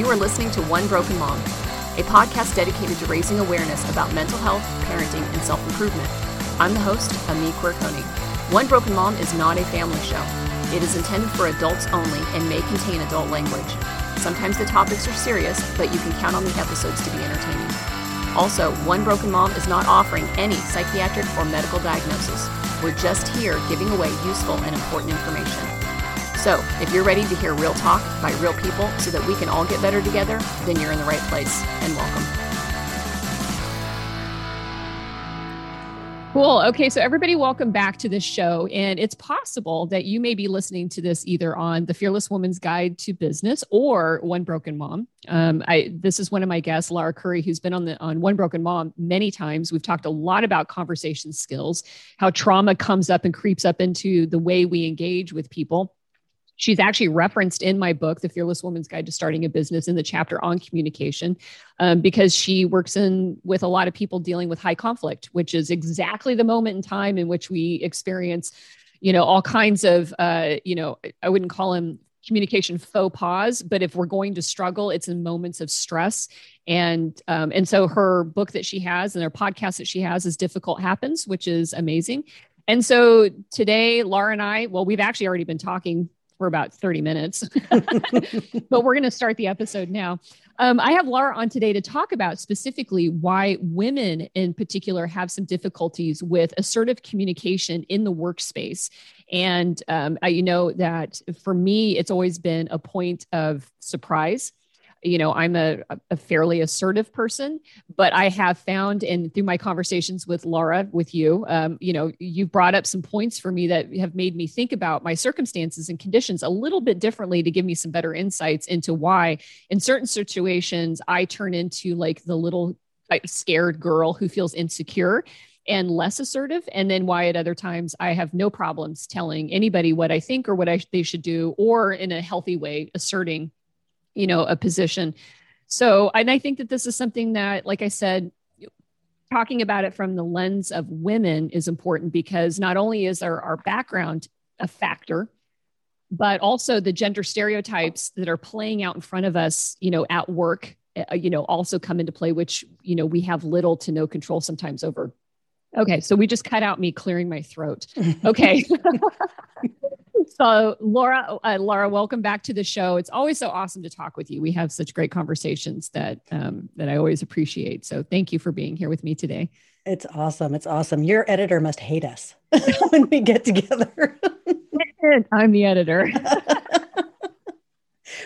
You are listening to One Broken Mom, a podcast dedicated to raising awareness about mental health, parenting, and self improvement. I'm the host, Ami Quirconi. One Broken Mom is not a family show. It is intended for adults only and may contain adult language. Sometimes the topics are serious, but you can count on the episodes to be entertaining. Also, One Broken Mom is not offering any psychiatric or medical diagnosis. We're just here giving away useful and important information. So, if you're ready to hear real talk by real people so that we can all get better together, then you're in the right place and welcome. Cool. Okay, so everybody, welcome back to this show. And it's possible that you may be listening to this either on the Fearless Woman's Guide to Business or One Broken Mom. Um, I this is one of my guests, Laura Curry, who's been on the on One Broken Mom many times. We've talked a lot about conversation skills, how trauma comes up and creeps up into the way we engage with people She's actually referenced in my book, The Fearless Woman's Guide to Starting a Business, in the chapter on communication, um, because she works in with a lot of people dealing with high conflict, which is exactly the moment in time in which we experience, you know, all kinds of, uh, you know, I wouldn't call them communication faux pas, but if we're going to struggle, it's in moments of stress. And um, and so her book that she has and her podcast that she has is Difficult Happens, which is amazing. And so today, Laura and I, well, we've actually already been talking for about 30 minutes, but we're going to start the episode now. Um, I have Laura on today to talk about specifically why women in particular have some difficulties with assertive communication in the workspace. And um, I, you know that for me, it's always been a point of surprise you know i'm a, a fairly assertive person but i have found and through my conversations with laura with you um, you know you've brought up some points for me that have made me think about my circumstances and conditions a little bit differently to give me some better insights into why. In certain situations i turn into like the little scared girl who feels insecure and less assertive and then why at other times i have no problems telling anybody what i think or what I, they should do or in a healthy way asserting you know a position. So and i think that this is something that like i said talking about it from the lens of women is important because not only is our, our background a factor but also the gender stereotypes that are playing out in front of us you know at work uh, you know also come into play which you know we have little to no control sometimes over. Okay so we just cut out me clearing my throat. Okay so Laura, uh, Laura, welcome back to the show. It's always so awesome to talk with you. We have such great conversations that um, that I always appreciate. So thank you for being here with me today. It's awesome. It's awesome. Your editor must hate us when we get together. I'm the editor.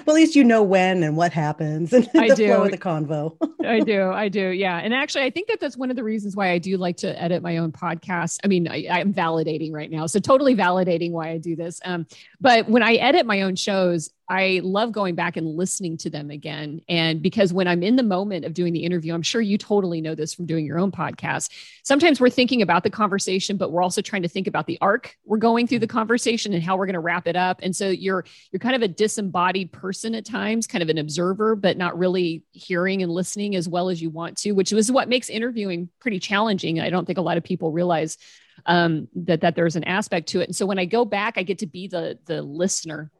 well, at least you know when and what happens and I the do. flow of the convo. I do. I do. Yeah. And actually, I think that that's one of the reasons why I do like to edit my own podcast. I mean, I, am validating right now. So totally validating why I do this. Um, but when I edit my own shows, I love going back and listening to them again. And because when I'm in the moment of doing the interview, I'm sure you totally know this from doing your own podcast. Sometimes we're thinking about the conversation, but we're also trying to think about the arc we're going through the conversation and how we're going to wrap it up. And so you're you're kind of a disembodied person at times, kind of an observer, but not really hearing and listening as well as you want to, which is what makes interviewing pretty challenging. I don't think a lot of people realize um, that that there's an aspect to it. And so when I go back, I get to be the the listener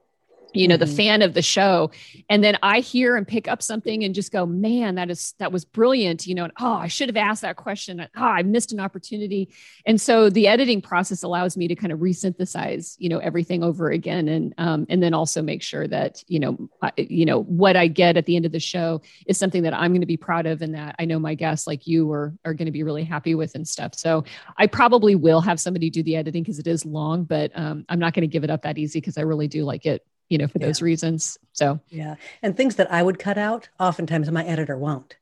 you know mm-hmm. the fan of the show. And then i hear and pick up something and just go man that is that was brilliant you know and, oh i should have asked that question. Oh i missed an opportunity. And so the editing process allows me to kind of resynthesize you know everything over again and um, and then also make sure that you know I, you know what i get at the end of the show is something that i'm going to be proud of and that i know my guests like you are are going to be really happy with and stuff. So i probably will have somebody do the editing because it is long but um, i'm not going to give it up that easy because i really do like it you know, for yeah. those reasons. So, yeah. And things that I would cut out, oftentimes my editor won't.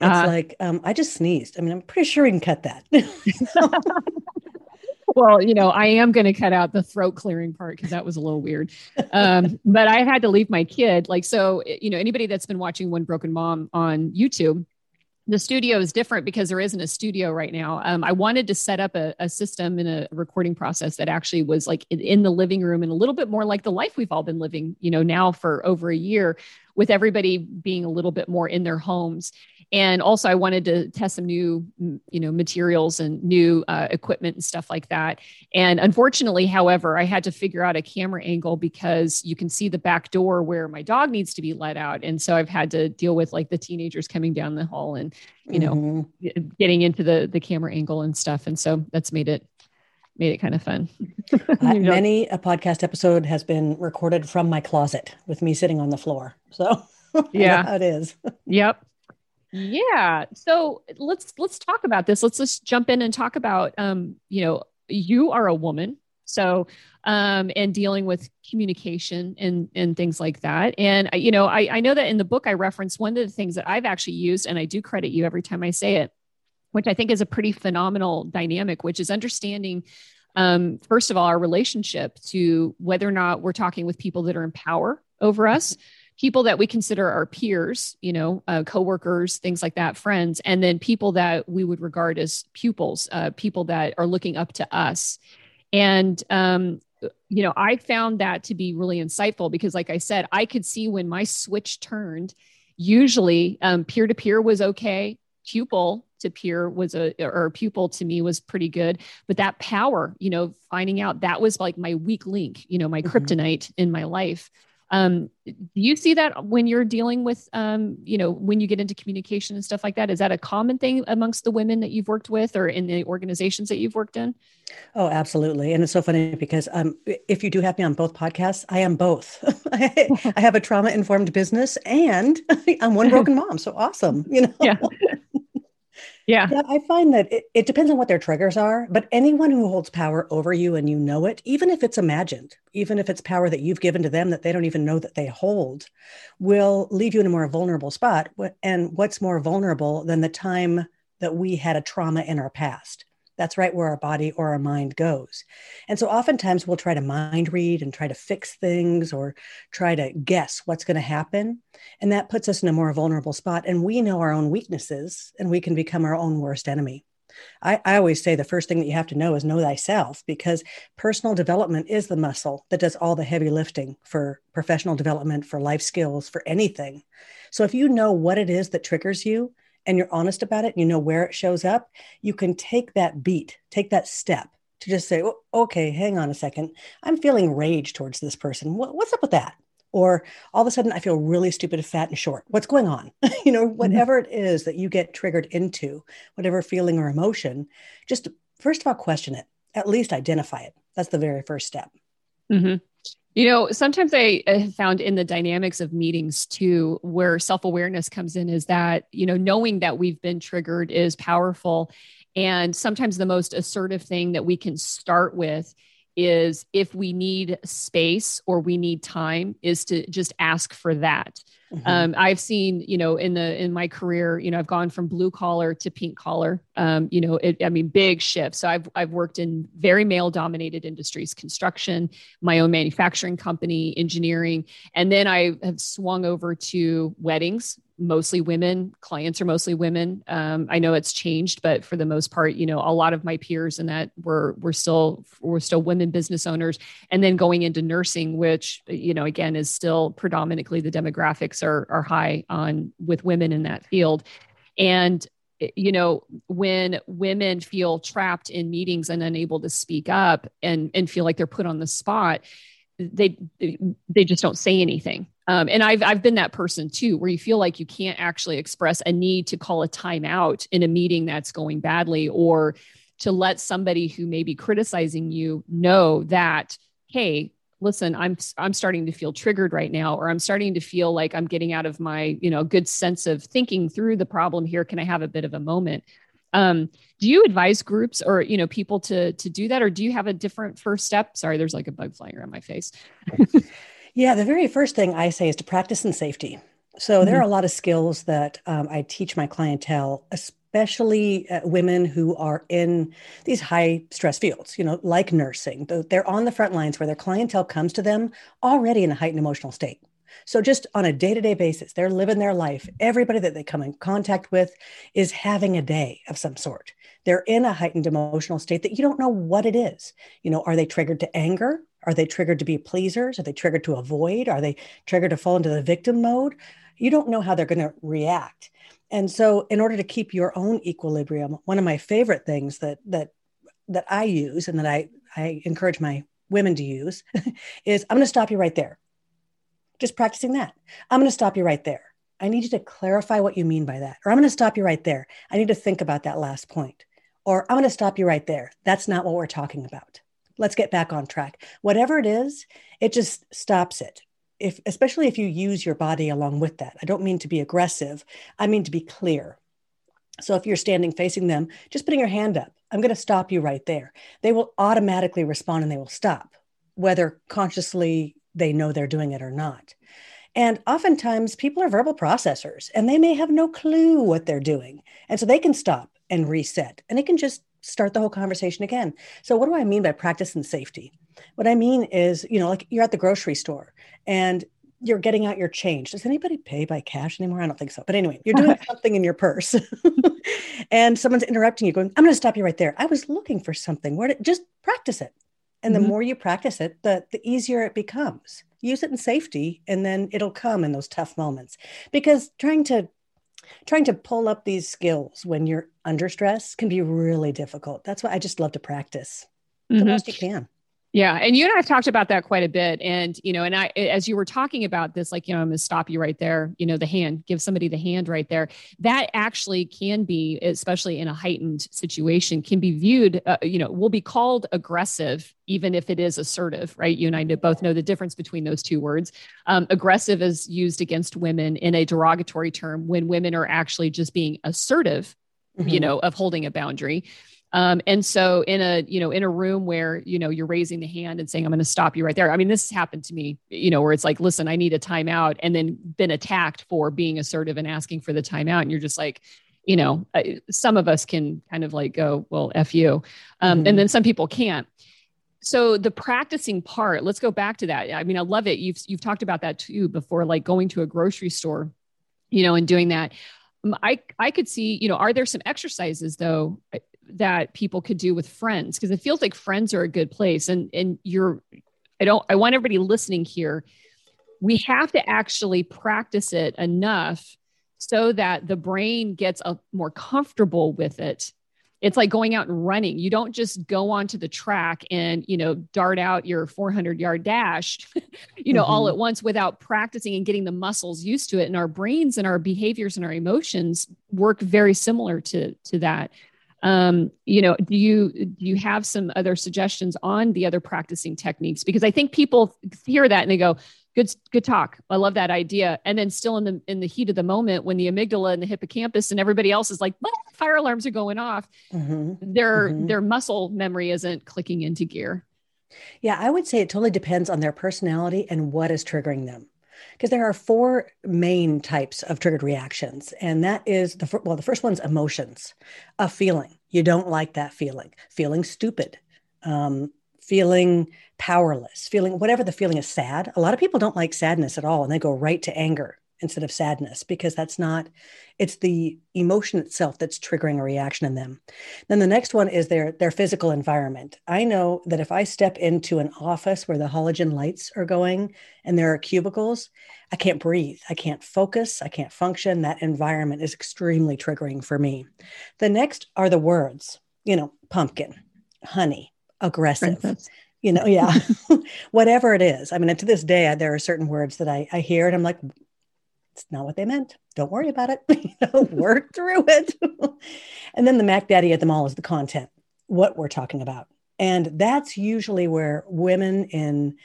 It's uh, like, um, I just sneezed. I mean, I'm pretty sure we can cut that. well, you know, I am going to cut out the throat clearing part because that was a little weird. Um, but I had to leave my kid. Like, so, you know, anybody that's been watching One Broken Mom on YouTube, the studio is different because there isn't a studio right now. Um, I wanted to set up a, a, system in a recording process that actually was like in, in, the living room and a little bit more like the life we've all been living, you know, now for over a year, with everybody being a little bit more in their homes. And also i wanted to test some new you know materials and new uh, equipment and stuff like that. And unfortunately however i had to figure out a camera angle because you can see the back door where my dog needs to be let out. And so i've had to deal with like the teenagers coming down the hall and you know mm-hmm. getting into the the camera angle and stuff. And so that's made it made it kind of fun. uh, many a podcast episode has been recorded from my closet with me sitting on the floor. So yeah, it is. yep. Yeah. So let's let's talk about this. Let's just jump in and talk about um, you know, you are a woman. So um and dealing with communication and and things like that. And you know, I, I know that in the book I reference one of the things that I've actually used, and I do credit you every time I say it, which I think is a pretty phenomenal dynamic, which is understanding um, first of all, our relationship to whether or not we're talking with people that are in power over us, people that we consider our peers, you know, uh, coworkers, things like that, friends, and then people that we would regard as pupils, uh, people that are looking up to us. And, um, you know, I found that to be really insightful because, like I said, I could see when my switch turned. Usually, peer to peer was okay. Pupil to peer was a or a pupil to me was pretty good but that power you know finding out that was like my weak link you know my mm-hmm. kryptonite in my life um, do you see that when you're dealing with, um, you know, when you get into communication and stuff like that? Is that a common thing amongst the women that you've worked with or in the organizations that you've worked in? Oh, absolutely. And it's so funny because um, if you do have me on both podcasts, I am both. I have a trauma informed business and I'm one broken mom. So awesome. You know? Yeah. Yeah. yeah. I find that it, it, depends on what their triggers are, but anyone who holds power over you and you know it, even if it's imagined, even if it's power that you've given to them that they don't even know that they hold, will leave you in a more vulnerable spot. And what's more vulnerable than the time that we had a trauma in our past? That's right where our body or our mind goes. And so oftentimes we'll try to mind read and try to fix things or try to guess what's going to happen. And that puts us in a more vulnerable spot. And we know our own weaknesses and we can become our own worst enemy. I, I, always say the first thing that you have to know is know thyself because personal development is the muscle that does all the heavy lifting for professional development, for life skills, for anything. So if you know what it is that triggers you, and you're honest about it, you know where it shows up, you can take that beat, take that step to just say, oh, okay, hang on a second. I'm feeling rage towards this person. What, what's up with that? Or all of a sudden, I feel really stupid, fat, and short. What's going on? you know, mm-hmm. whatever it is that you get triggered into, whatever feeling or emotion, just first of all, question it. At least identify it. That's the very first step. Mm-hmm. You know, sometimes I have found in the dynamics of meetings too, where self awareness comes in, is that, you know, knowing that we've been triggered is powerful. And sometimes the most assertive thing that we can start with is if we need space or we need time, is to just ask for that. Mm-hmm. Um, I've seen, you know, in the in my career, you know, I've gone from blue collar to pink collar. Um, you know, it, I mean, big shifts. So I've I've worked in very male dominated industries, construction, my own manufacturing company, engineering, and then I have swung over to weddings, mostly women clients are mostly women. Um, i know it's changed but for the most part you know a lot of my peers in that were were still were still women business owners. And then going into nursing which you know again is still predominantly the demographics are are high on with women in that field. And you know when women feel trapped in meetings and unable to speak up and and feel like they're put on the spot they they just don't say anything um, and I've I've been that person too, where you feel like you can't actually express a need to call a timeout in a meeting that's going badly, or to let somebody who may be criticizing you know that, hey, listen, I'm I'm starting to feel triggered right now, or I'm starting to feel like I'm getting out of my you know good sense of thinking through the problem here. Can I have a bit of a moment? Um, do you advise groups or you know people to to do that, or do you have a different first step? Sorry, there's like a bug flying around my face. Yeah, the very first thing I say is to practice in safety. So mm-hmm. there are a lot of skills that um, I teach my clientele, especially uh, women who are in these high stress fields, you know, like nursing. They're on the front lines where their clientele comes to them already in a heightened emotional state. So, just on a day to day basis, they're living their life. Everybody that they come in contact with is having a day of some sort. They're in a heightened emotional state that you don't know what it is. You know, are they triggered to anger? Are they triggered to be pleasers? Are they triggered to avoid? Are they triggered to fall into the victim mode? You don't know how they're going to react. And so, in order to keep your own equilibrium, one of my favorite things that that that I use and that I I encourage my women to use is I'm going to stop you right there. Just practicing that. I'm going to stop you right there. I need you to clarify what you mean by that. Or I'm going to stop you right there. I need to think about that last point. Or I'm going to stop you right there. That's not what we're talking about. Let's get back on track. Whatever it is, it just stops it. If especially if you use your body along with that. I don't mean to be aggressive. I mean to be clear. So if you're standing facing them, just putting your hand up, I'm going to stop you right there. They will automatically respond and they will stop, whether consciously they know they're doing it or not. And oftentimes people are verbal processors and they may have no clue what they're doing. And so they can stop and reset and it can just start the whole conversation again. So, what do I mean by practice and safety? What I mean is, you know, like you're at the grocery store and you're getting out your change. Does anybody pay by cash anymore? I don't think so. But anyway, you're doing something in your purse and someone's interrupting you, going, I'm going to stop you right there. I was looking for something. Where to just practice it. And the mm-hmm. more you practice it, the, the easier it becomes. Use it in safety, and then it'll come in those tough moments. Because trying to trying to pull up these skills when you're under stress can be really difficult. That's why I just love to practice mm-hmm. the most you can. Yeah. And you and I have talked about that quite a bit. And, you know, and I, as you were talking about this, like, you know, I'm going to stop you right there, you know, the hand, give somebody the hand right there. That actually can be, especially in a heightened situation, can be viewed, uh, you know, will be called aggressive, even if it is assertive, right? You and I both know the difference between those two words. Um, aggressive is used against women in a derogatory term when women are actually just being assertive, mm-hmm. you know, of holding a boundary. Um, and so in a, you know, in a room where, you know, you're raising the hand and saying, I'm going to stop you right there. I mean, this has happened to me, you know, where it's like, listen, I need a timeout and then been attacked for being assertive and asking for the timeout. And you're just like, you know, some of us can kind of like go, well, F you. Um, mm-hmm. And then some people can't. So the practicing part, let's go back to that. I mean, I love it. You've, you've talked about that too before, like going to a grocery store, you know, and doing that. I, I could see, you know, are there some exercises though that people could do with friends because it feels like friends are a good place. And and you're i don't i want everybody listening here we have to actually practice it enough so that the brain gets a, more comfortable with it. It's like going out and running. You don't just go onto the track and you know dart out your 400 yard dash you know mm-hmm. all at once without practicing and getting the muscles used to it. And our brains and our behaviors and our emotions work very similar to to that um, you know do you do you have some other suggestions on the other practicing techniques? Because i think people hear that and they go good good talk. I love that idea. And then still in the in the heat of the moment when the amygdala and the hippocampus and everybody else is like fire alarms are going off. Mm-hmm. their mm-hmm. their muscle memory isn't clicking into gear. Yeah i would say it totally depends on their personality and what is triggering them because there are four main types of triggered reactions and that is the well the first one's emotions a feeling. You don't like that feeling. Feeling stupid um, feeling powerless feeling whatever the feeling is sad. A lot of people don't like sadness at all and they go right to anger instead of sadness because that's not it's the emotion itself that's triggering a reaction in them. Then the next one is their their physical environment. I know that if i step into an office where the halogen lights are going and there are cubicles i can't breathe i can't focus i can't function. That environment is extremely triggering for me. The next are the words you know pumpkin honey aggressive you know yeah whatever it is. I mean to this day there are certain words that I, I hear and i'm like it's not what they meant. Don't worry about it. you know, work through it. and then the Mac Daddy at the mall is the content, what we're talking about. And that's usually where women in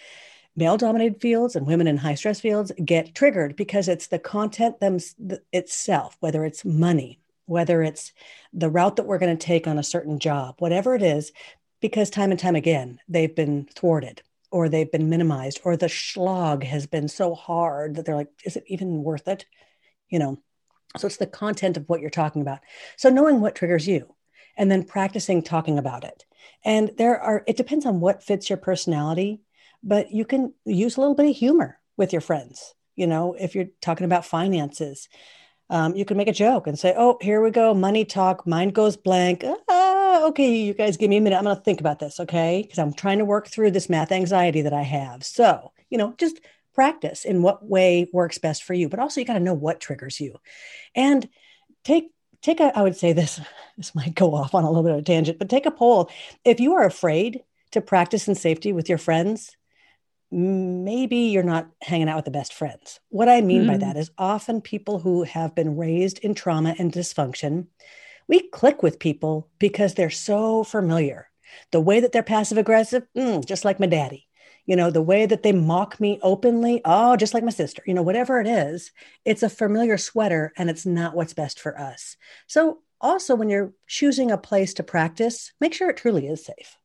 male dominated fields and women in high stress fields get triggered because it's the content them, itself, whether it's money, whether it's the route that we're going to take on a certain job, whatever it is, because time and time again, they've been thwarted or they've been minimized or the slog has been so hard that they're like is it even worth it you know So it's the content of what you're talking about. So knowing what triggers you and then practicing talking about it. And there are, it depends on what fits your personality, but you can use a little bit of humor with your friends. You know, if you're talking about finances, um, you can make a joke and say, "Oh, here we go, money talk. Mind goes blank. Ah, okay, you guys, give me a minute. I'm going to think about this, okay? Because I'm trying to work through this math anxiety that I have. So, you know, just practice in what way works best for you. But also, you got to know what triggers you, and take take a. I would say this. This might go off on a little bit of a tangent, but take a poll. If you are afraid to practice in safety with your friends, maybe you're not hanging out with the best friends. What I mean mm. by that is often people who have been raised in trauma and dysfunction, we click with people because they're so familiar. The way that they're passive aggressive, mm, just like my daddy. You know, the way that they mock me openly, oh, just like my sister, you know, whatever it is, it's a familiar sweater and it's not what's best for us. So, also, when you're choosing a place to practice, make sure it truly is safe.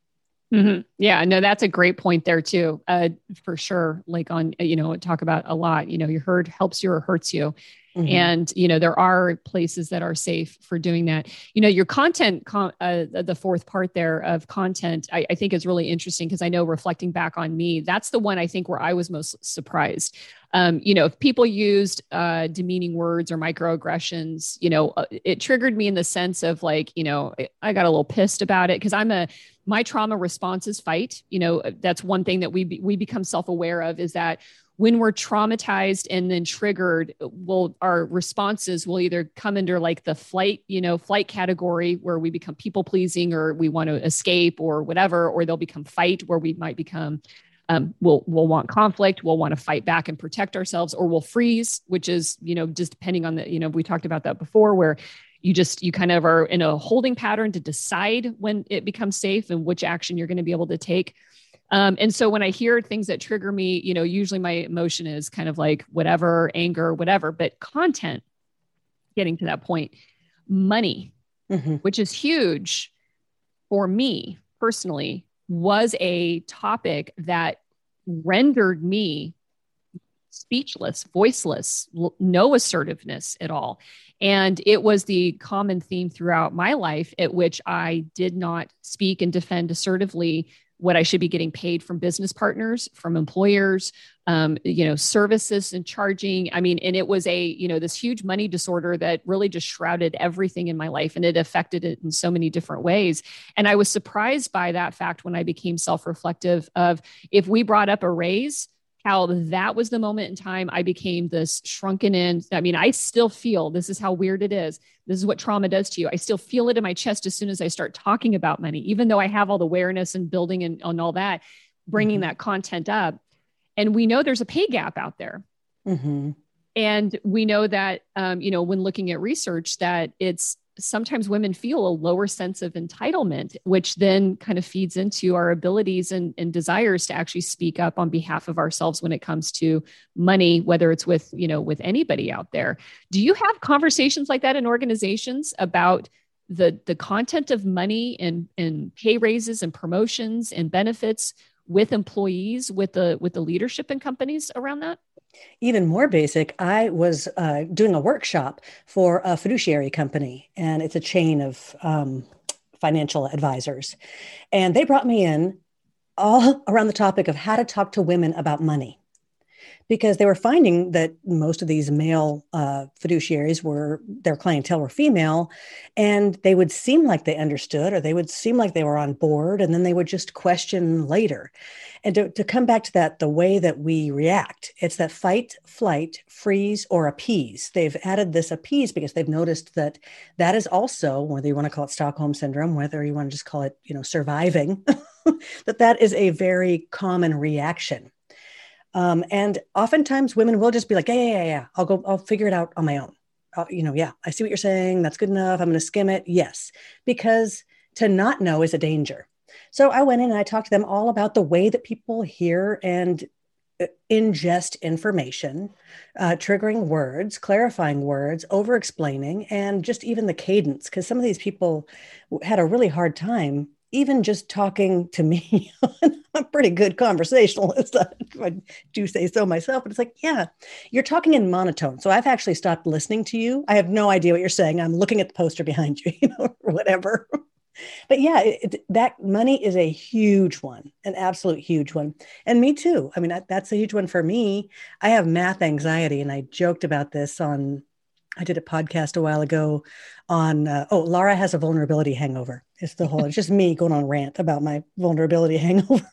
Mm-hmm. Yeah, no, that's a great point there too, uh, for sure. Like on, you know, talk about a lot. You know, your hurt helps you or hurts you, mm-hmm. and you know there are places that are safe for doing that. You know, your content, uh, the fourth part there of content, I, I think is really interesting because I know reflecting back on me, that's the one I think where I was most surprised. Um, you know, if people used uh, demeaning words or microaggressions, you know, uh, it triggered me in the sense of like, you know, I got a little pissed about it because I'm a my trauma response is fight. You know, that's one thing that we be, we become self aware of is that when we're traumatized and then triggered, will our responses will either come under like the flight, you know, flight category where we become people pleasing or we want to escape or whatever, or they'll become fight where we might become um, we'll we'll want conflict we'll want to fight back and protect ourselves or we'll freeze which is you know just depending on the you know we talked about that before where you just you kind of are in a holding pattern to decide when it becomes safe and which action you're going to be able to take um, and so when i hear things that trigger me you know usually my emotion is kind of like whatever anger whatever but content getting to that point money mm-hmm. which is huge for me personally was a topic that rendered me speechless, voiceless, no assertiveness at all. And it was the common theme throughout my life at which I did not speak and defend assertively what I should be getting paid from business partners, from employers, um, you know, services and charging. I mean, and it was a, you know, this huge money disorder that really just shrouded everything in my life and it affected it in so many different ways. And I was surprised by that fact when I became self reflective of if we brought up a raise, how that was the moment in time I became this shrunken in. I mean, I still feel this is how weird it is. This is what trauma does to you. I still feel it in my chest as soon as I start talking about money, even though I have all the awareness and building and, and all that, bringing mm-hmm. that content up. And we know there's a pay gap out there. Mm-hmm. And we know that, um, you know, when looking at research, that it's sometimes women feel a lower sense of entitlement, which then kind of feeds into our abilities and, and, desires to actually speak up on behalf of ourselves when it comes to money, whether it's with, you know, with anybody out there. Do you have conversations like that in organizations about the the content of money and, and pay raises and promotions and benefits with employees, with the with the leadership in companies around that? Even more basic, I was uh, doing a workshop for a fiduciary company, and it's a chain of um, financial advisors. And they brought me in all around the topic of how to talk to women about money because they were finding that most of these male uh, fiduciaries were their clientele were female and they would seem like they understood or they would seem like they were on board and then they would just question later. And to, to come back to that the way that we react it's that fight flight freeze or appease. They've added this appease because they've noticed that that is also whether you want to call it stockholm syndrome whether you want to just call it you know surviving that that is a very common reaction um, and oftentimes women will just be like, yeah, yeah, yeah, yeah. I'll go, I'll figure it out on my own. Uh, you know, yeah, I see what you're saying. That's good enough. I'm going to skim it. Yes. Because to not know is a danger. So I went in and I talked to them all about the way that people hear and uh, ingest information, uh, triggering words, clarifying words, over explaining, and just even the cadence. Because some of these people had a really hard time even just talking to me, I'm a pretty good conversationalist. I do say so myself, but it's like, yeah, you're talking in monotone. So I've actually stopped listening to you. I have no idea what you're saying. I'm looking at the poster behind you, you know, or whatever. but yeah, it, it, that money is a huge one, an absolute huge one. And me too. I mean, that, that's a huge one for me. I have math anxiety, and I joked about this on, I did a podcast a while ago on, uh, oh, Laura has a vulnerability hangover. It's the whole, it's just me going on rant about my vulnerability hangover.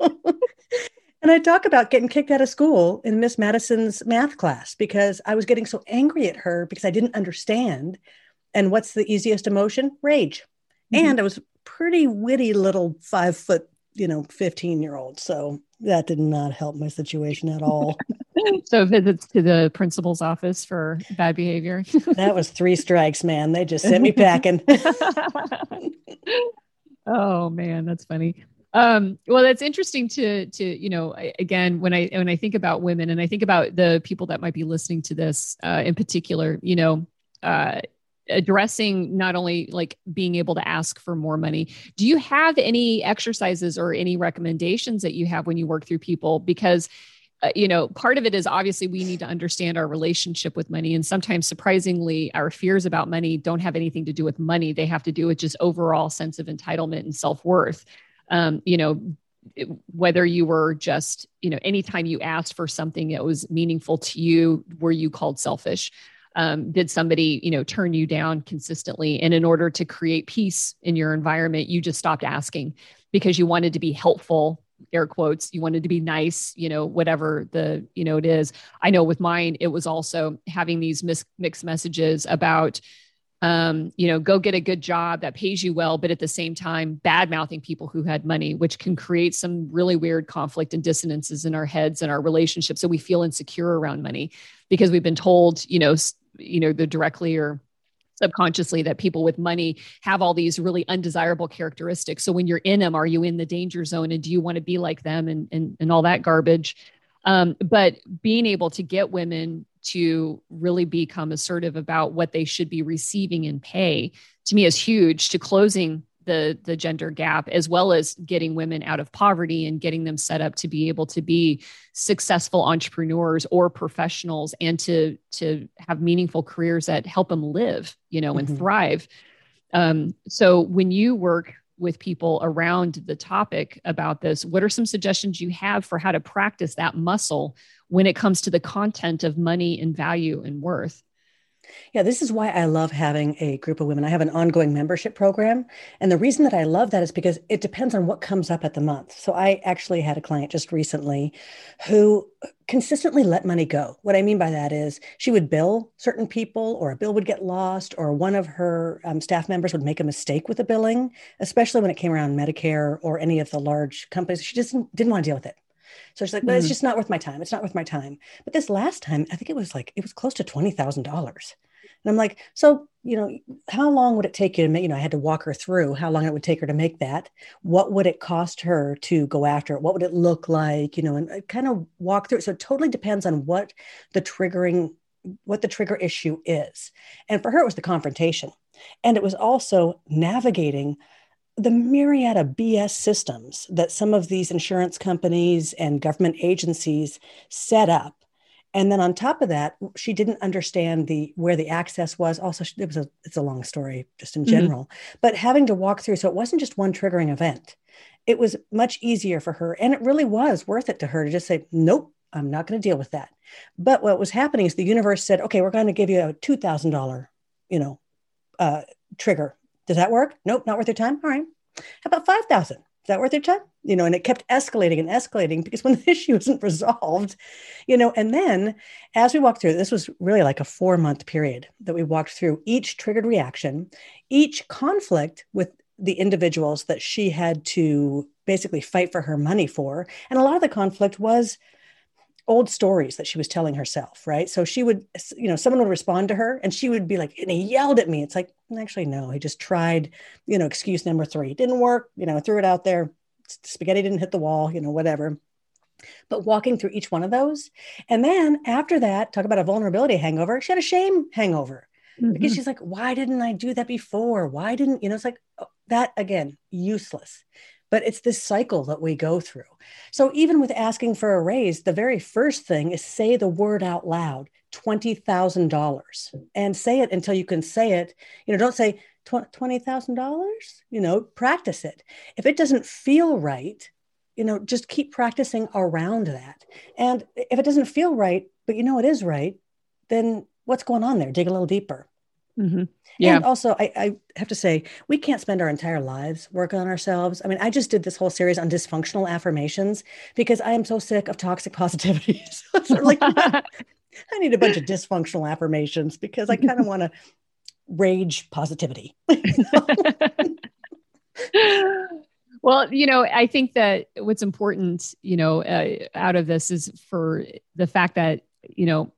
and I talk about getting kicked out of school in Miss Madison's math class because I was getting so angry at her because I didn't understand. And what's the easiest emotion? Rage. Mm-hmm. And I was pretty witty little five foot, you know, 15 year old. So that did not help my situation at all. so visits to the principal's office for bad behavior. that was three strikes, man. They just sent me packing. oh man, that's funny. Um, well, that's interesting to to you know again when I when I think about women and I think about the people that might be listening to this uh, in particular, you know, uh, addressing not only like being able to ask for more money do you have any exercises or any recommendations that you have when you work through people because uh, you know part of it is obviously we need to understand our relationship with money and sometimes surprisingly our fears about money don't have anything to do with money. They have to do with just overall sense of entitlement and self-worth. Um, you know whether you were just you know anytime you asked for something that was meaningful to you were you called selfish? Um, did somebody you know turn you down consistently? And in order to create peace in your environment you just stopped asking because you wanted to be helpful air quotes you wanted to be nice you know whatever the you know it is i know with mine it was also having these mis- mixed messages about um, you know, go get a good job that pays you well, but at the same time, bad mouthing people who had money, which can create some really weird conflict and dissonances in our heads and our relationships. So we feel insecure around money because we've been told, you know, you know, the directly or subconsciously that people with money have all these really undesirable characteristics. So when you're in them, are you in the danger zone and do you want to be like them and and, and all that garbage? Um, but being able to get women to really become assertive about what they should be receiving in pay to me is huge to closing the the gender gap as well as getting women out of poverty and getting them set up to be able to be successful entrepreneurs or professionals and to to have meaningful careers that help them live you know and mm-hmm. thrive um, so when you work with people around the topic about this what are some suggestions you have for how to practice that muscle when it comes to the content of money and value and worth yeah, this is why I love having a group of women. I have an ongoing membership program. And the reason that I love that is because it depends on what comes up at the month. So I actually had a client just recently who consistently let money go. What I mean by that is she would bill certain people, or a bill would get lost, or one of her um, staff members would make a mistake with the billing, especially when it came around Medicare or any of the large companies. She just didn't, want to deal with it. So she's like, well, mm-hmm. it's just not worth my time. It's not worth my time. But this last time, I think it was like, it was close to $20,000. And I'm like, so, you know, how long would it take you to make, you know, I had to walk her through how long it would take her to make that. What would it cost her to go after it? What would it look like? You know, and uh, kind of walk through it. So it totally depends on what the triggering, what the trigger issue is. And for her, it was the confrontation. And it was also navigating the myriad of BS systems that some of these insurance companies and government agencies set up. And then on top of that, she didn't understand the where the access was. Also, it was a it's a long story just in mm-hmm. general, mm-hmm. but having to walk through. So it wasn't just one triggering event. It was much easier for her, and it really was worth it to her to just say, "Nope, I'm not going to deal with that." But what was happening is the universe said, "Okay, we're going to give you a two thousand dollar, you know, uh, trigger does that work? Nope, not worth your time. All right. How about 5,000? Is that worth your time? You know, and it kept escalating and escalating because when the issue isn't resolved, you know, and then as we walked through, this was really like a four month period that we walked through each triggered reaction, each conflict with the individuals that she had to basically fight for her money for. And a lot of the conflict was old stories that she was telling herself, right? So she would, you know, someone would respond to her and she would be like, and he yelled at me. It's like, actually, no, he just tried, you know, excuse number three. Didn't work, you know, threw it out there. Spaghetti didn't hit the wall, you know, whatever. But walking through each one of those. And then after that, talk about a vulnerability hangover. She had a shame hangover mm-hmm. because she's like, why didn't I do that before? Why didn't, you know, it's like, That again, useless. But it's this cycle that we go through. So even with asking for a raise, the very first thing is say the word out loud $20,000 and say it until you can say it. You know, don't say $20,000, you know, practice it. If it doesn't feel right, you know, just keep practicing around that. And if it doesn't feel right, but you know it is right, then what's going on there? Dig a little deeper. Mm-hmm. Yeah. And also, I, I, have to say, we can't spend our entire lives working on ourselves. I mean, I just did this whole series on dysfunctional affirmations because I am so sick of toxic positivity. so like, I need a bunch of dysfunctional affirmations because I kind of want to rage positivity. well, you know, I think that what's important, you know, uh, out of this is for the fact that, you know,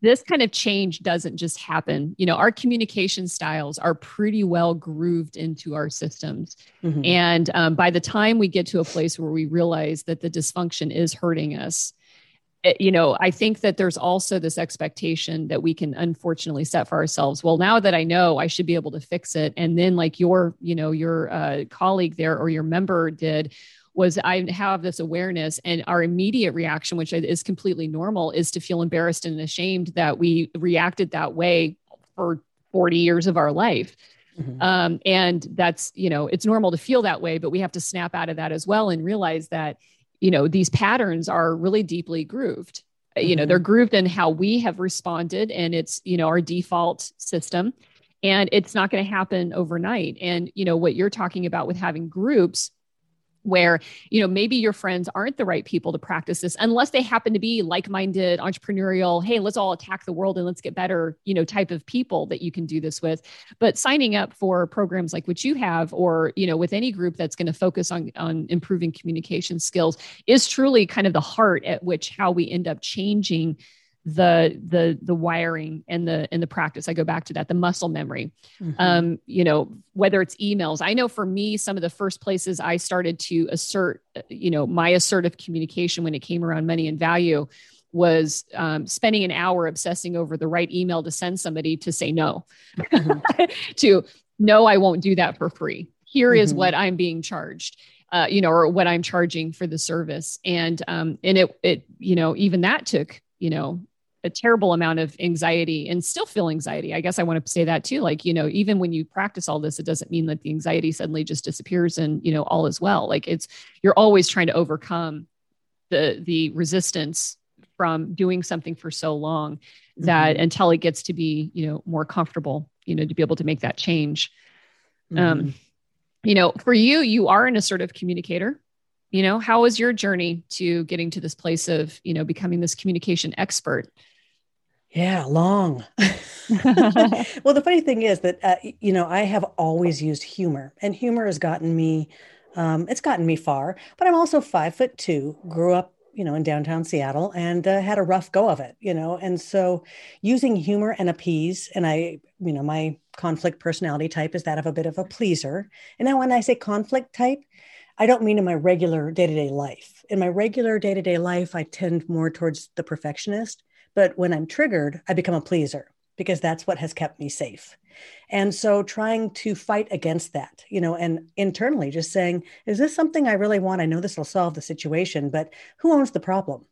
this kind of change doesn't just happen. You know, our communication styles are pretty well grooved into our systems. Mm-hmm. And um, by the time we get to a place where we realize that the dysfunction is hurting us, you know, I think that there's also this expectation that we can unfortunately set for ourselves. Well, now that I know, I should be able to fix it. And then, like your, you know, your uh, colleague there or your member did, was I have this awareness, and our immediate reaction, which is completely normal, is to feel embarrassed and ashamed that we reacted that way for 40 years of our life. Mm-hmm. Um, and that's, you know, it's normal to feel that way, but we have to snap out of that as well and realize that you know these patterns are really deeply grooved mm-hmm. you know they're mm-hmm. grooved in how we have responded and it's you know our default system and it's not going to happen overnight and you know what you're talking about with having groups where you know maybe your friends aren't the right people to practice this unless they happen to be like-minded entrepreneurial hey let's all attack the world and let's get better you know type of people that you can do this with. But signing up for programs like what you have or you know with any group that's going to focus on on improving communication skills is truly kind of the heart at which how we end up changing the the the wiring and the and the practice i go back to that the muscle memory mm-hmm. um you know whether it's emails i know for me some of the first places i started to assert you know my assertive communication when it came around money and value was um, spending an hour obsessing over the right email to send somebody to say no mm-hmm. to no i won't do that for free Here mm-hmm. is what i'm being charged uh, you know or what i'm charging for the service and um and it it you know even that took you know a terrible amount of anxiety and still feel anxiety. I guess I want to say that too. Like, you know, even when you practice all this, it doesn't mean that the anxiety suddenly just disappears and, you know, all is well. Like it's, you're always trying to overcome the, the resistance from doing something for so long that mm-hmm. until it gets to be, you know, more comfortable, you know, to be able to make that change. Um, mm-hmm. Um, you know, for you, you are an assertive communicator you know how was your journey to getting to this place of you know becoming this communication expert yeah, long. well, the funny thing is that, uh, you know, I have always used humor, and humor has gotten me, um, it's gotten me far. But I'm also five foot two, grew up, you know, in downtown Seattle and uh, had a rough go of it, you know. And so using humor and appease, and I, you know, my conflict personality type is that of a bit of a pleaser. And now when I say conflict type, I don't mean in my regular day to day life. In my regular day to day life, I tend more towards the perfectionist. But when I'm triggered, I become a pleaser because that's what has kept me safe. And so trying to fight against that, you know, and internally just saying, is this something I really want? I know this will solve the situation, but who owns the problem?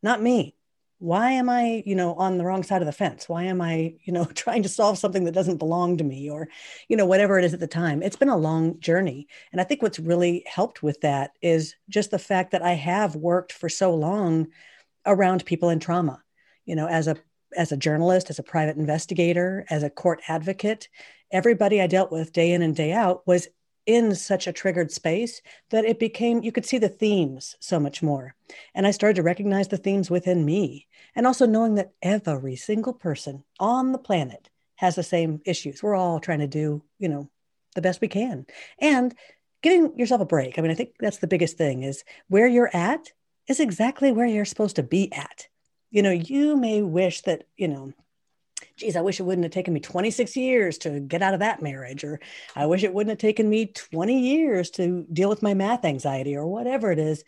Not me. Why am I, you know, on the wrong side of the fence? Why am I, you know, trying to solve something that doesn't belong to me or, you know, whatever it is at the time? It's been a long journey. And I think what's really helped with that is just the fact that I have worked for so long around people in trauma you know as a as a journalist as a private investigator as a court advocate everybody i dealt with day in and day out was in such a triggered space that it became you could see the themes so much more. And i started to recognize the themes within me. And also knowing that every single person on the planet has the same issues. We're all trying to do you know the best we can. And giving yourself a break i mean i think that's the biggest thing is where you're at is exactly where you're supposed to be at you know, you may wish that, you know, geez, I wish it wouldn't have taken me 26 years to get out of that marriage, or I wish it wouldn't have taken me 20 years to deal with my math anxiety, or whatever it is.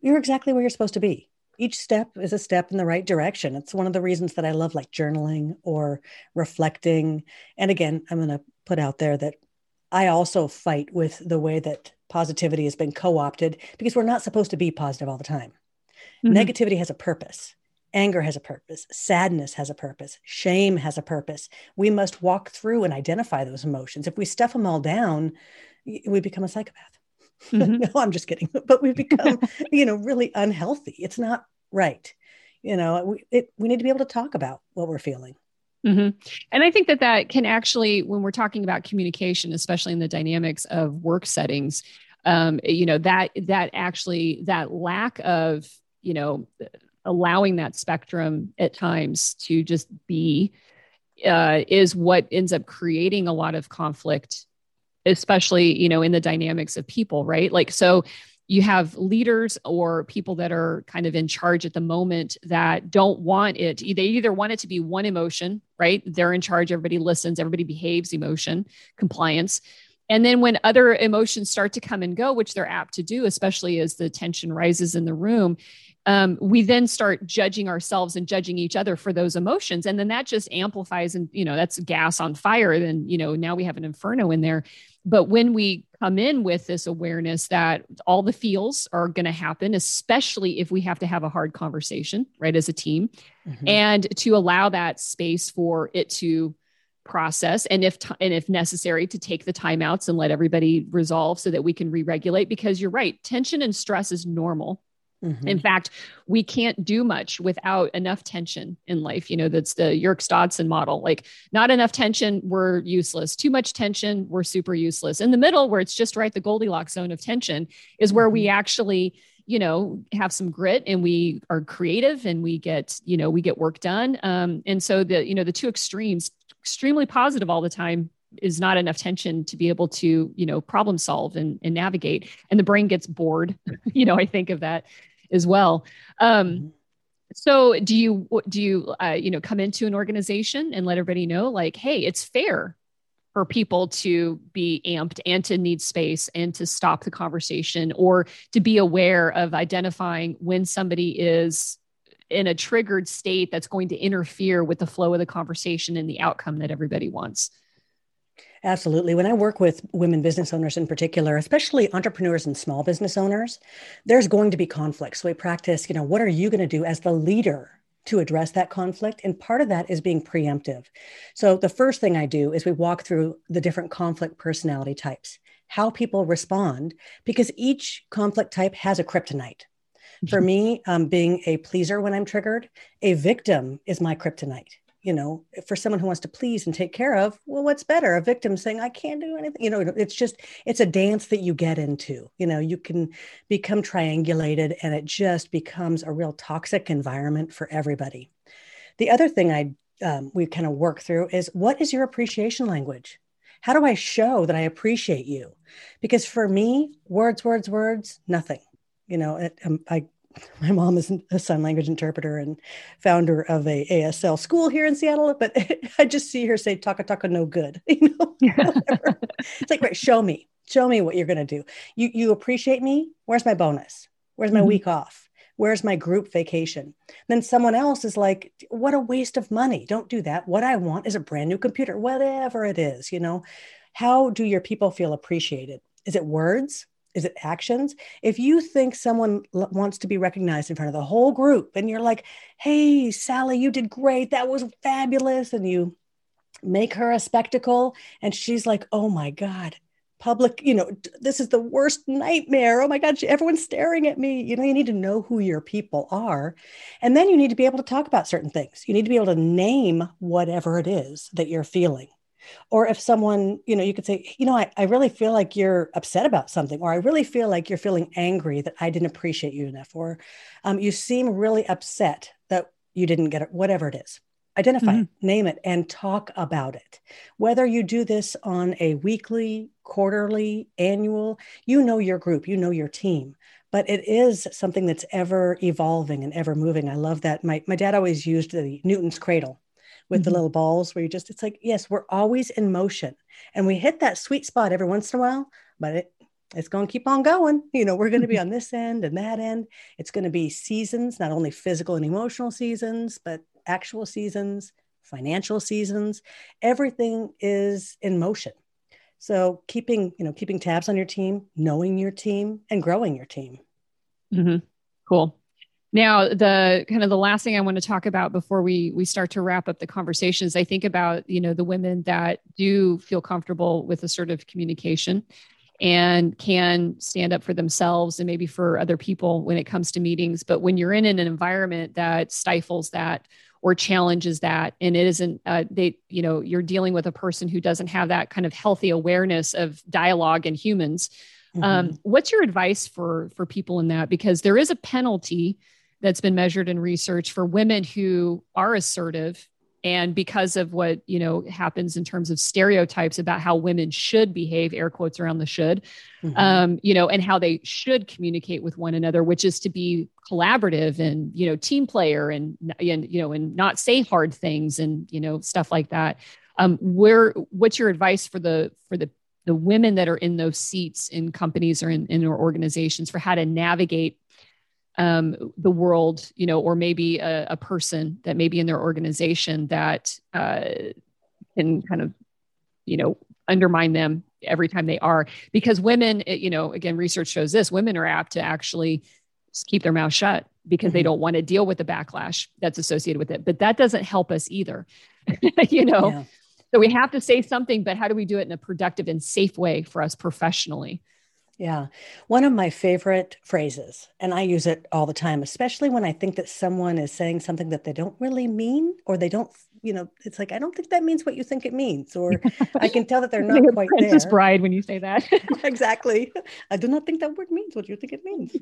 You're exactly where you're supposed to be. Each step is a step in the right direction. It's one of the reasons that I love like journaling or reflecting. And again, I'm going to put out there that I also fight with the way that positivity has been co opted because we're not supposed to be positive all the time. Mm-hmm. Negativity has a purpose. Anger has a purpose. Sadness has a purpose. Shame has a purpose. We must walk through and identify those emotions. If we stuff them all down, we become a psychopath. Mm-hmm. no, I'm just kidding. But we become, you know, really unhealthy. It's not right. You know, we, it, we need to be able to talk about what we're feeling. Mm-hmm. And I think that that can actually, when we're talking about communication, especially in the dynamics of work settings, um, you know that that actually that lack of you know allowing that spectrum at times to just be uh, is what ends up creating a lot of conflict especially you know in the dynamics of people right? Like so you have leaders or people that are kind of in charge at the moment that don't want it. They either want it to be one emotion right? They're in charge everybody listens everybody behaves emotion compliance. And then when other emotions start to come and go which they're apt to do especially as the tension rises in the room um, we then start judging ourselves and judging each other for those emotions. And then that just amplifies and you know that's gas on fire. Then you know now we have an inferno in there. But when we come in with this awareness that all the feels are going to happen especially if we have to have a hard conversation right as a team mm-hmm. and to allow that space for it to process and if t- and if necessary to take the timeouts and let everybody resolve so that we can re-regulate. Because you're right tension and stress is normal Mm-hmm. In fact, we can't do much without enough tension in life. You know, that's the Yerkes Dodson model. Like, not enough tension, we're useless. Too much tension, we're super useless. In the middle, where it's just right, the Goldilocks zone of tension is where mm-hmm. we actually, you know, have some grit and we are creative and we get, you know, we get work done. Um, and so the, you know, the two extremes, extremely positive all the time is not enough tension to be able to you know problem solve and, and navigate and the brain gets bored you know i think of that as well. Um, mm-hmm. so do you do you uh, you know come into an organization and let everybody know like, hey, it's fair for people to be amped and to need space and to stop the conversation or to be aware of identifying when somebody is in a triggered state that's going to interfere with the flow of the conversation and the outcome that everybody wants. Absolutely. When I work with women business owners in particular, especially entrepreneurs and small business owners, there's going to be conflict. So we practice, you know, what are you going to do as the leader to address that conflict? And part of that is being preemptive. So the first thing I do is we walk through the different conflict personality types, how people respond, because each conflict type has a kryptonite. For mm-hmm. me, um, being a pleaser when I'm triggered, a victim is my kryptonite you know, for someone who wants to please and take care of, well, what's better? A victim saying, I can't do anything. You know, it's just, it's a dance that you get into. You know, you can become triangulated and it just becomes a real toxic environment for everybody. The other thing I um, we kind of work through is what is your appreciation language? How do I show that I appreciate you? Because for me, words, words, words, nothing. You know, it, um, I my mom is a sign language interpreter and founder of a ASL school here in Seattle, but I just see her say "taka taka no good." You know, it's like, right, show me, show me what you're going to do. You you appreciate me? Where's my bonus? Where's my mm-hmm. week off? Where's my group vacation? Then someone else is like, what a waste of money. Don't do that. What I want is a brand new computer, whatever it is, you know. How do your people feel appreciated? Is it words? Is it actions? If you think someone wants to be recognized in front of the whole group and you're like hey sally you did great. That was fabulous and you make her a spectacle and she's like oh my god public you know this is the worst nightmare. Oh my god everyone's staring at me. You know you need to know who your people are and then you need to be able to talk about certain things. You need to be able to name whatever it is that you're feeling or if someone you know you could say you know I, I really feel like you're upset about something or i really feel like you're feeling angry that i didn't appreciate you enough or um, you seem really upset that you didn't get it whatever it is. Identify mm-hmm. it, name it and talk about it. Whether you do this on a weekly quarterly annual you know your group you know your team but it is something that's ever evolving and ever moving. I love that. My, my dad always used the newton's cradle with mm-hmm. the little balls where you just it's like yes we're always in motion and we hit that sweet spot every once in a while but it it's going to keep on going you know we're going to be on this end and that end it's going to be seasons not only physical and emotional seasons but actual seasons financial seasons everything is in motion So keeping, you know, keeping tabs on your team, knowing your team, and growing your team. Mm-hmm. Cool. Now, the kind of the last thing I want to talk about before we we start to wrap up the conversation is I think about you know the women that do feel comfortable with assertive communication and can stand up for themselves and maybe for other people when it comes to meetings. But when you're in an environment that stifles that or challenges that, and it isn't, uh, they, you know, you're dealing with a person who doesn't have that kind of healthy awareness of dialogue and humans. Um, mm-hmm. Um, what's your advice for for people in that? Because there is a penalty that's been measured in research for women who are assertive and because of what you know happens in terms of stereotypes about how women should behave air quotes around the should mm-hmm. um, you know and how they should communicate with one another which is to be collaborative and you know team player and and you know and not say hard things and you know stuff like that um, where what's your advice for the for the the women that are in those seats in companies or in, in organizations for how to navigate um, the world, you know, or maybe a, a, person that may be in their organization that uh, can kind of, you know, undermine them every time they are. Because women, you know, again, research shows this: women are apt to actually keep their mouth shut because mm-hmm. they don't want to deal with the backlash that's associated with it. But that doesn't help us either, you know. Yeah. So we have to say something, but how do we do it in a productive and safe way for us professionally? Yeah. One of my favorite phrases, and I use it all the time, especially when I think that someone is saying something that they don't really mean or they don't, you know, it's like, I don't think that means what you think it means. Or I can tell that they're not quite Princess there. Bride when you say that. exactly. I do not think that word means what you think it means.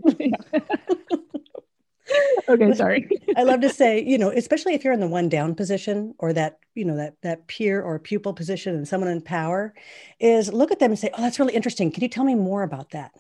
okay, sorry. I love to say, you know, especially if you're in the one down position or that, you know, that that peer or pupil position and someone in power, is look at them and say, "Oh, that's really interesting. Can you tell me more about that?"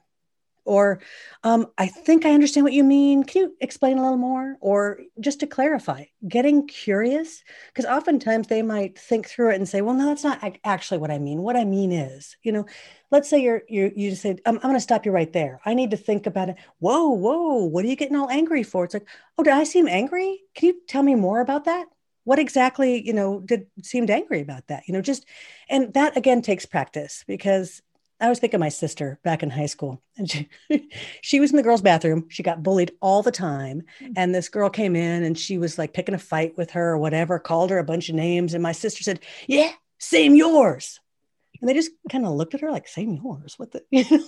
Or, um, I think I understand what you mean. Can you explain a little more? Or just to clarify, getting curious, because oftentimes they might think through it and say, well, no, that's not actually what I mean. What I mean is, you know, let's say you're, you you say, I'm, I'm going to stop you right there. I need to think about it. Whoa, whoa, what are you getting all angry for? It's like, oh, did I seem angry? Can you tell me more about that? What exactly, you know, did seemed angry about that? You know, just, and that again takes practice because I was thinking my sister back in high school, and she, she was in the girls' bathroom. She got bullied all the time. Mm. And this girl came in and she was like picking a fight with her or whatever, called her a bunch of names. And my sister said, Yeah, same yours. And they just kind of looked at her like, Same yours. What the, you know?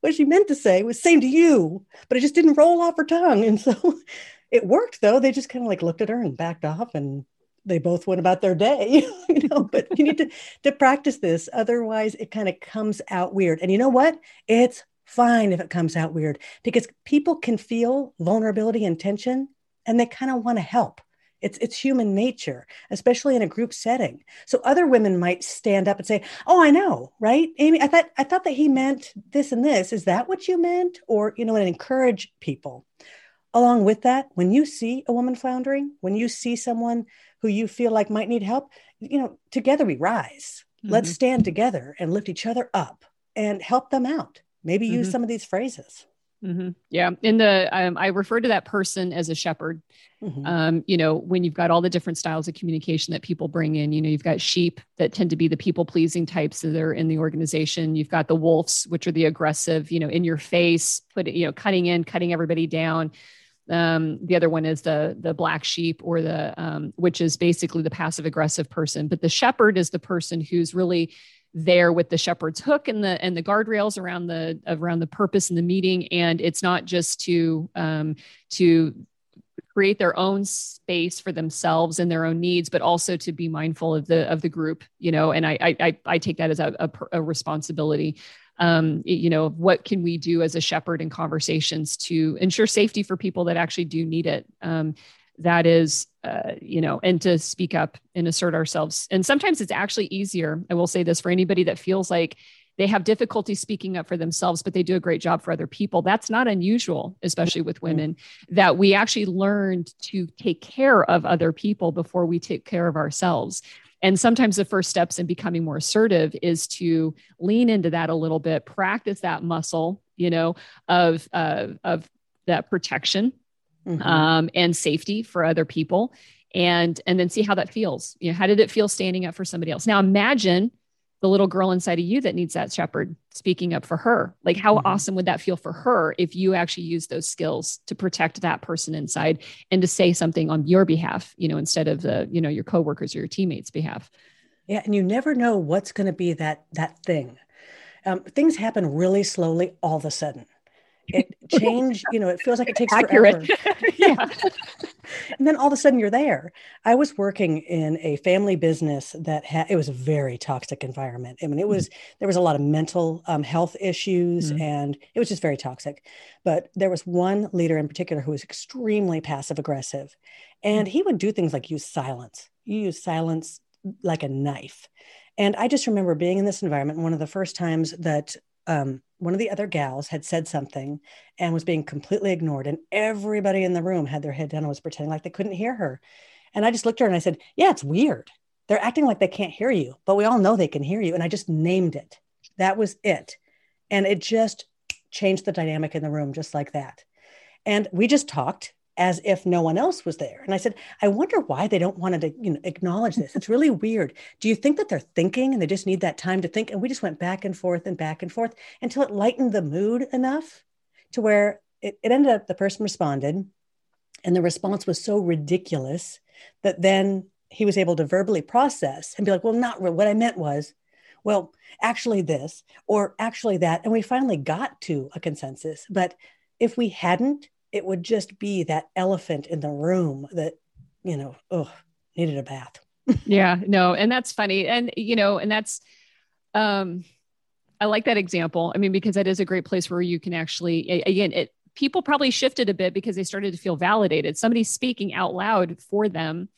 what she meant to say was same to you, but it just didn't roll off her tongue. And so it worked though. They just kind of like looked at her and backed off and they both went about their day you know but you need to to practice this otherwise it kind of comes out weird. And you know what? It's fine if it comes out weird because people can feel vulnerability and tension and they kind of want to help. It's it's human nature especially in a group setting. So other women might stand up and say oh i know right? Amy i thought i thought that he meant this and this. Is that what you meant? Or you know and encourage people. Along with that when you see a woman floundering when you see someone who you feel like might need help, you know, together we rise. Mm-hmm. Let's stand together and lift each other up and help them out. Maybe use mm-hmm. some of these phrases. Mm-hmm. Yeah. In the, um, I refer to that person as a shepherd. Mm-hmm. Um, you know, when you've got all the different styles of communication that people bring in, you know, you've got sheep that tend to be the people pleasing types that are in the organization. You've got the wolves, which are the aggressive, you know, in your face, put you know, cutting in, cutting everybody down. Um, the other one is the the black sheep, or the um, which is basically the passive aggressive person. But the shepherd is the person who's really there with the shepherd's hook and the and the guardrails around the around the purpose in the meeting. And it's not just to um, to create their own space for themselves and their own needs, but also to be mindful of the of the group. You know, and I I I take that as a, a, a responsibility um, you know, what can we do as a shepherd in conversations to ensure safety for people that actually do need it? Um, that is, uh, you know, and to speak up and assert ourselves. And sometimes it's actually easier. I will say this for anybody that feels like they have difficulty speaking up for themselves, but they do a great job for other people. That's not unusual, especially with women, that we actually learned to take care of other people before we take care of ourselves. And sometimes the first steps in becoming more assertive is to lean into that a little bit, practice that muscle, you know, of uh, of that protection mm-hmm. um, and safety for other people, and and then see how that feels. You know, how did it feel standing up for somebody else? Now imagine the little girl inside of you that needs that shepherd speaking up for her. Like, how mm-hmm. awesome would that feel for her if you actually use those skills to protect that person inside and to say something on your behalf, you know, instead of the, you know, your coworkers or your teammates' behalf. Yeah, and you never know what's going to be that that thing. Um, things happen really slowly all of a sudden it change you know it feels like it takes Accurate. forever yeah and then all of a sudden you're there. I was working in a family business that had it was a very toxic environment. I mean it was there was a lot of mental um, health issues mm-hmm. and it was just very toxic. But there was one leader in particular who was extremely passive aggressive and he would do things like use silence you use silence like a knife. And i just remember being in this environment one of the first times that um, one of the other gals had said something and was being completely ignored and everybody in the room had their head down and was pretending like they couldn't hear her. And i just looked at her and i said yeah it's weird. They're acting like they can't hear you but we all know they can hear you. And i just named it. That was it. And it just changed the dynamic in the room just like that. And we just talked as if no one else was there. And I said, I wonder why they don't want to you know, acknowledge this. It's really weird. Do you think that they're thinking and they just need that time to think? And we just went back and forth and back and forth until it lightened the mood enough to where it, it ended up the person responded. And the response was so ridiculous that then he was able to verbally process and be like, well, not what I meant was, well, actually this or actually that. And we finally got to a consensus. But if we hadn't, it would just be that elephant in the room that, you know, oh, needed a bath. yeah, no, and that's funny. And, you know, and that's, um, I like that example. I mean, because that is a great place where you can actually, again, it, people probably shifted a bit because they started to feel validated. Somebody speaking out loud for them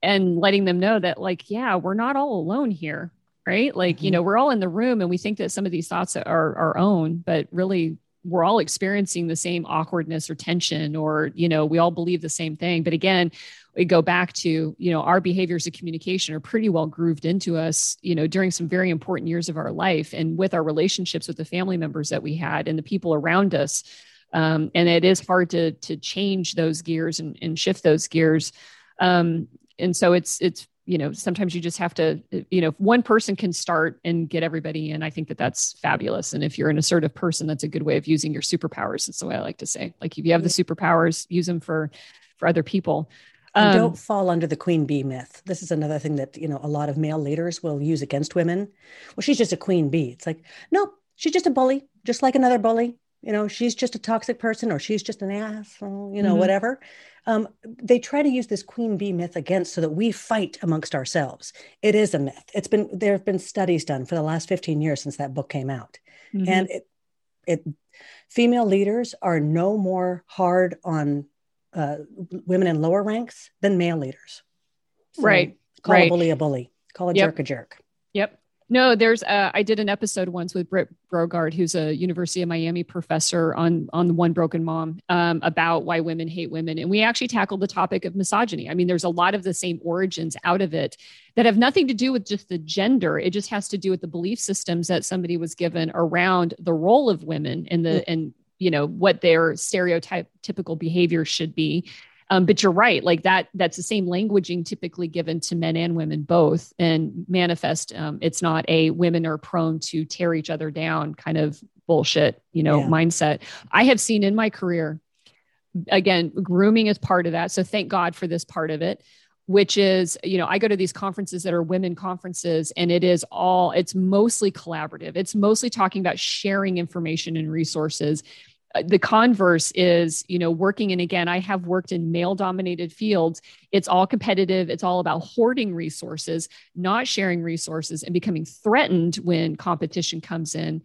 and letting them know that, like, yeah, we're not all alone here, right? Like, mm-hmm. you know, we're all in the room and we think that some of these thoughts are our own, but really we're all experiencing the same awkwardness or tension or you know we all believe the same thing. But again we go back to you know our behaviors of communication are pretty well grooved into us you know during some very important years of our life and with our relationships with the family members that we had and the people around us. Um, and it is hard to to change those gears and, and shift those gears. Um, and so it's it's you know sometimes you just have to you know if one person can start and get everybody in i think that that's fabulous. And if you're an assertive person that's a good way of using your superpowers. That's the way i like to say like if you have the superpowers use them for for other people. Um, don't fall under the queen bee myth. This is another thing that you know a lot of male leaders will use against women. Well she's just a queen bee. It's like no she's just a bully just like another bully you know she's just a toxic person or she's just an asshole you know mm-hmm. whatever um, they try to use this queen bee myth against so that we fight amongst ourselves. It is a myth. It's been there have been studies done for the last 15 years since that book came out. Mm-hmm. And it, it female leaders are no more hard on uh, women in lower ranks than male leaders. So right. Call right. a bully a bully. Call a yep. jerk a jerk. Yep. No, there's uh, I did an episode once with Britt Brogaard, who's a University of Miami professor on on the One Broken Mom, um, about why women hate women, and we actually tackled the topic of misogyny. I mean, there's a lot of the same origins out of it that have nothing to do with just the gender. It just has to do with the belief systems that somebody was given around the role of women and the and you know what their stereotypical behavior should be um, but you're right, like that, that's the same languaging typically given to men and women both and manifest. Um, it's not a women are prone to tear each other down kind of bullshit, you know, yeah. mindset. I have seen in my career, again, grooming is part of that. So thank God for this part of it which is you know i go to these conferences that are women conferences and it is all it's mostly collaborative it's mostly talking about sharing information and resources the converse is you know working and again i have worked in male dominated fields. It's all competitive. It's all about hoarding resources not sharing resources and becoming threatened when competition comes in.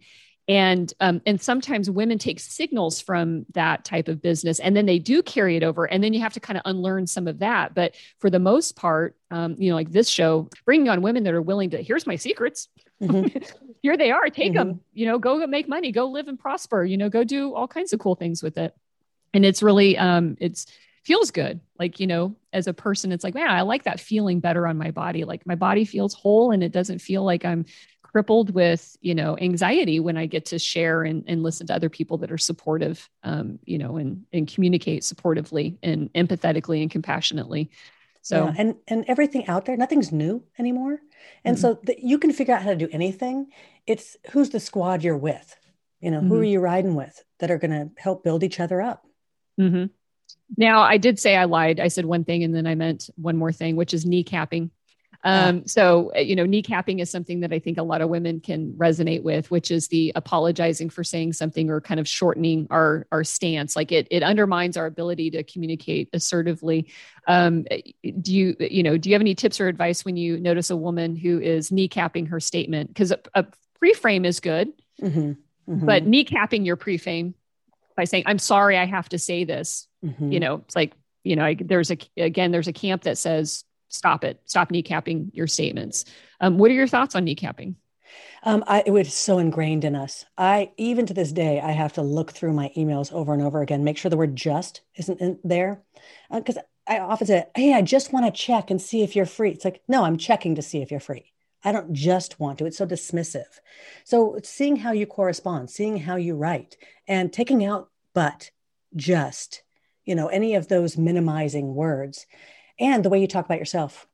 And um, and sometimes women take signals from that type of business and then they do carry it over and then you have to kind of unlearn some of that. But for the most part um, you know like this show bringing on women that are willing to here's my secrets. Mm-hmm. here they are take mm-hmm. them you know go make money go live and prosper you know go do all kinds of cool things with it. And it's really um it's feels good. Like you know as a person it's like man i like that feeling better on my body. Like my body feels whole and it doesn't feel like i'm crippled with you know anxiety when i get to share and, and listen to other people that are supportive um, you know and and communicate supportively and empathetically and compassionately So yeah, and and everything out there, nothing's new anymore. And mm-hmm. so the, you can figure out how to do anything. It's who's the squad you're with. You know, mm-hmm. who are you riding with that are going to help build each other up. Mm-hmm. Now, I did say I lied. I said one thing and then I meant one more thing, which is kneecapping. Um, yeah. So, uh, you know, kneecapping is something that I think a lot of women can resonate with, which is the apologizing for saying something or kind of shortening our our stance. Like it it undermines our ability to communicate assertively. Um, do you you know do you have any tips or advice when you notice a woman who is kneecapping her statement? Because a, a pre-frame is good, mm-hmm. Mm-hmm. but kneecapping your pre-frame by saying i'm sorry i have to say this mm-hmm. you know it's like you know I, there's a again there's a camp that says stop it stop kneecapping your statements um, what are your thoughts on kneecapping um, I, it was so ingrained in us. I even to this day, I have to look through my emails over and over again, make sure the word "just" isn't in there, because uh, I often say, "Hey, I just want to check and see if you're free." It's like, no, I'm checking to see if you're free. I don't just want to. It's so dismissive. So seeing how you correspond, seeing how you write, and taking out but, just, you know, any of those minimizing words, and the way you talk about yourself.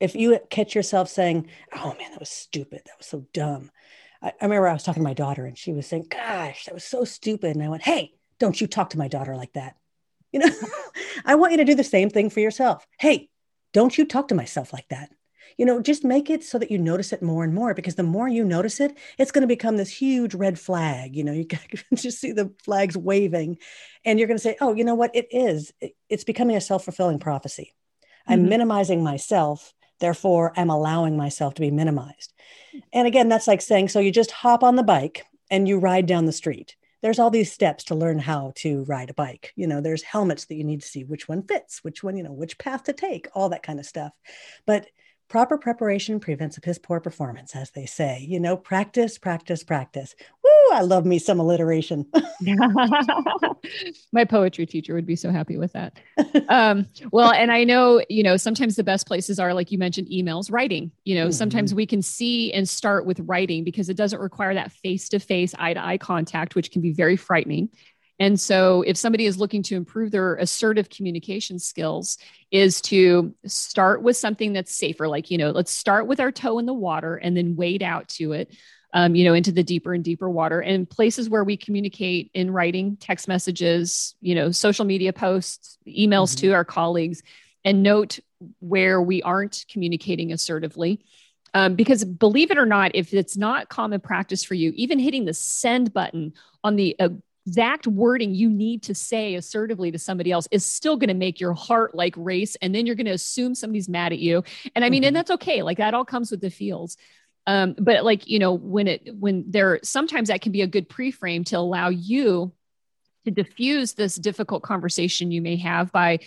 If you catch yourself saying, "Oh man, that was stupid. That was so dumb," I, I remember I was talking to my daughter, and she was saying, "Gosh, that was so stupid," and I went, "Hey, don't you talk to my daughter like that." You know, I want you to do the same thing for yourself. Hey, don't you talk to myself like that you know just make it so that you notice it more and more because the more you notice it it's going to become this huge red flag you know you just see the flags waving and you're going to say oh you know what it is it's becoming a self-fulfilling prophecy i'm mm-hmm. minimizing myself therefore i'm allowing myself to be minimized. And again that's like saying so you just hop on the bike and you ride down the street. There's all these steps to learn how to ride a bike. You know there's helmets that you need to see which one fits which one you know which path to take all that kind of stuff. But proper preparation prevents a piss poor performance, as they say. You know, practice, practice, practice. Woo! I love me some alliteration. My poetry teacher would be so happy with that. Um, well, and I know, you know, sometimes the best places are, like you mentioned, emails, writing. You know, mm-hmm. sometimes we can see and start with writing because it doesn't require that face to face, eye to eye contact, which can be very frightening. And so, if somebody is looking to improve their assertive communication skills, is to start with something that's safer. Like, you know, let's start with our toe in the water and then wade out to it, um, you know, into the deeper and deeper water. And places where we communicate in writing, text messages, you know, social media posts, emails mm-hmm. to our colleagues, and note where we aren't communicating assertively. Um, because believe it or not, if it's not common practice for you, even hitting the send button on the uh, exact wording you need to say assertively to somebody else is still going to make your heart like race and then you're going to assume somebody's mad at you. And i mean mm-hmm. and that's okay like that all comes with the feels. Um, but like you know when it when there sometimes that can be a good pre-frame to allow you to diffuse this difficult conversation you may have by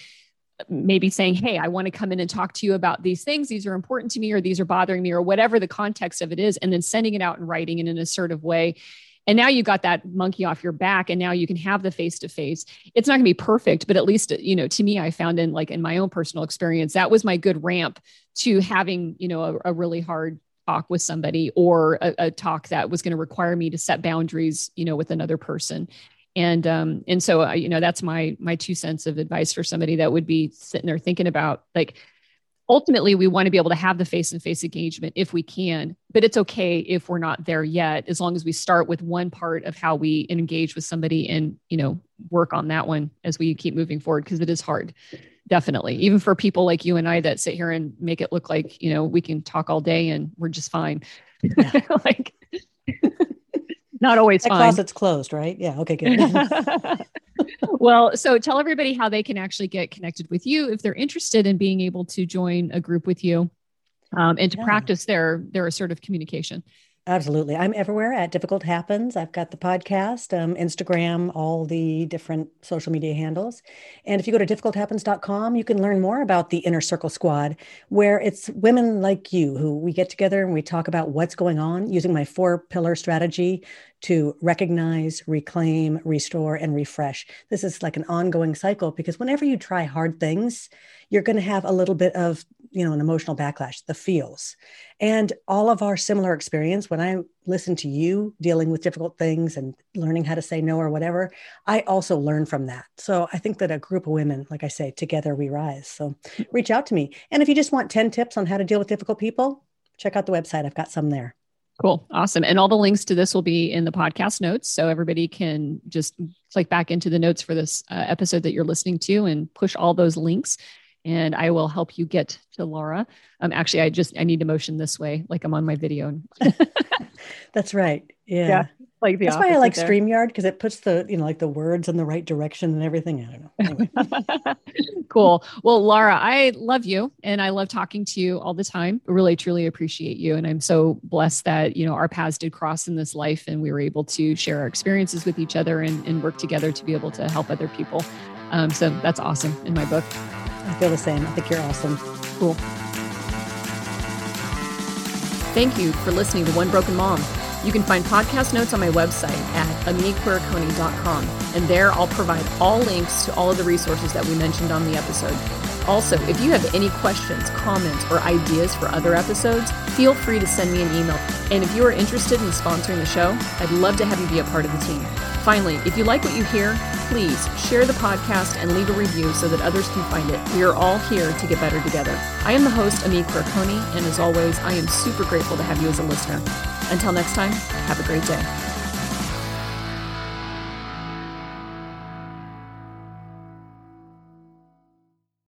maybe saying hey i want to come in and talk to you about these things. These are important to me or these are bothering me or whatever the context of it is and then sending it out in writing in an assertive way and now you got that monkey off your back and now you can have the face to face it's not going to be perfect but at least you know to me i found in like in my own personal experience that was my good ramp to having you know a, a really hard talk with somebody or a, a talk that was going to require me to set boundaries you know with another person. And um and so uh, you know that's my my two cents of advice for somebody that would be sitting there thinking about like ultimately we want to be able to have the face and face engagement if we can but it's okay if we're not there yet as long as we start with one part of how we engage with somebody and you know work on that one as we keep moving forward because it is hard definitely even for people like you and i that sit here and make it look like you know we can talk all day and we're just fine yeah. like not always that fine. closet's closed right yeah okay good well, so tell everybody how they can actually get connected with you if they're interested in being able to join a group with you um, and to yeah. practice their their assertive communication. Absolutely. I'm everywhere at Difficult Happens. I've got the podcast, um, Instagram, all the different social media handles. And if you go to difficulthappens.com, you can learn more about the Inner Circle Squad, where it's women like you who we get together and we talk about what's going on using my four pillar strategy to recognize, reclaim, restore, and refresh. This is like an ongoing cycle because whenever you try hard things, you're going to have a little bit of you know an emotional backlash the feels. And all of our similar experience when i listen to you dealing with difficult things and learning how to say no or whatever i also learn from that. So i think that a group of women like i say together we rise. So reach out to me. And if you just want 10 tips on how to deal with difficult people check out the website. I've got some there. Cool. Awesome. And all the links to this will be in the podcast notes. So everybody can just click back into the notes for this uh, episode that you're listening to and push all those links and I will help you get to Laura. Um, actually, I just I need to motion this way, like I'm on my video. That's right. Yeah. yeah like That's why I like there. StreamYard because it puts the you know like the words in the right direction and everything. I don't know. Anyway. cool. Well, Laura, I love you and I love talking to you all the time. Really, truly appreciate you, and I'm so blessed that you know our paths did cross in this life, and we were able to share our experiences with each other and, and work together to be able to help other people. Um, so that's awesome in my book. I feel the same. I think you're awesome. Cool. Thank you for listening to One Broken Mom. You can find podcast notes on my website at amiquiriconi.com, and there I'll provide all links to all of the resources that we mentioned on the episode. Also, if you have any questions, comments, or ideas for other episodes, feel free to send me an email. And if you are interested in sponsoring the show, I'd love to have you be a part of the team. Finally, if you like what you hear, please share the podcast and leave a review so that others can find it. We are all here to get better together. I am the host, Ami Quiriconi, and as always, I am super grateful to have you as a listener. Until next time, have a great day.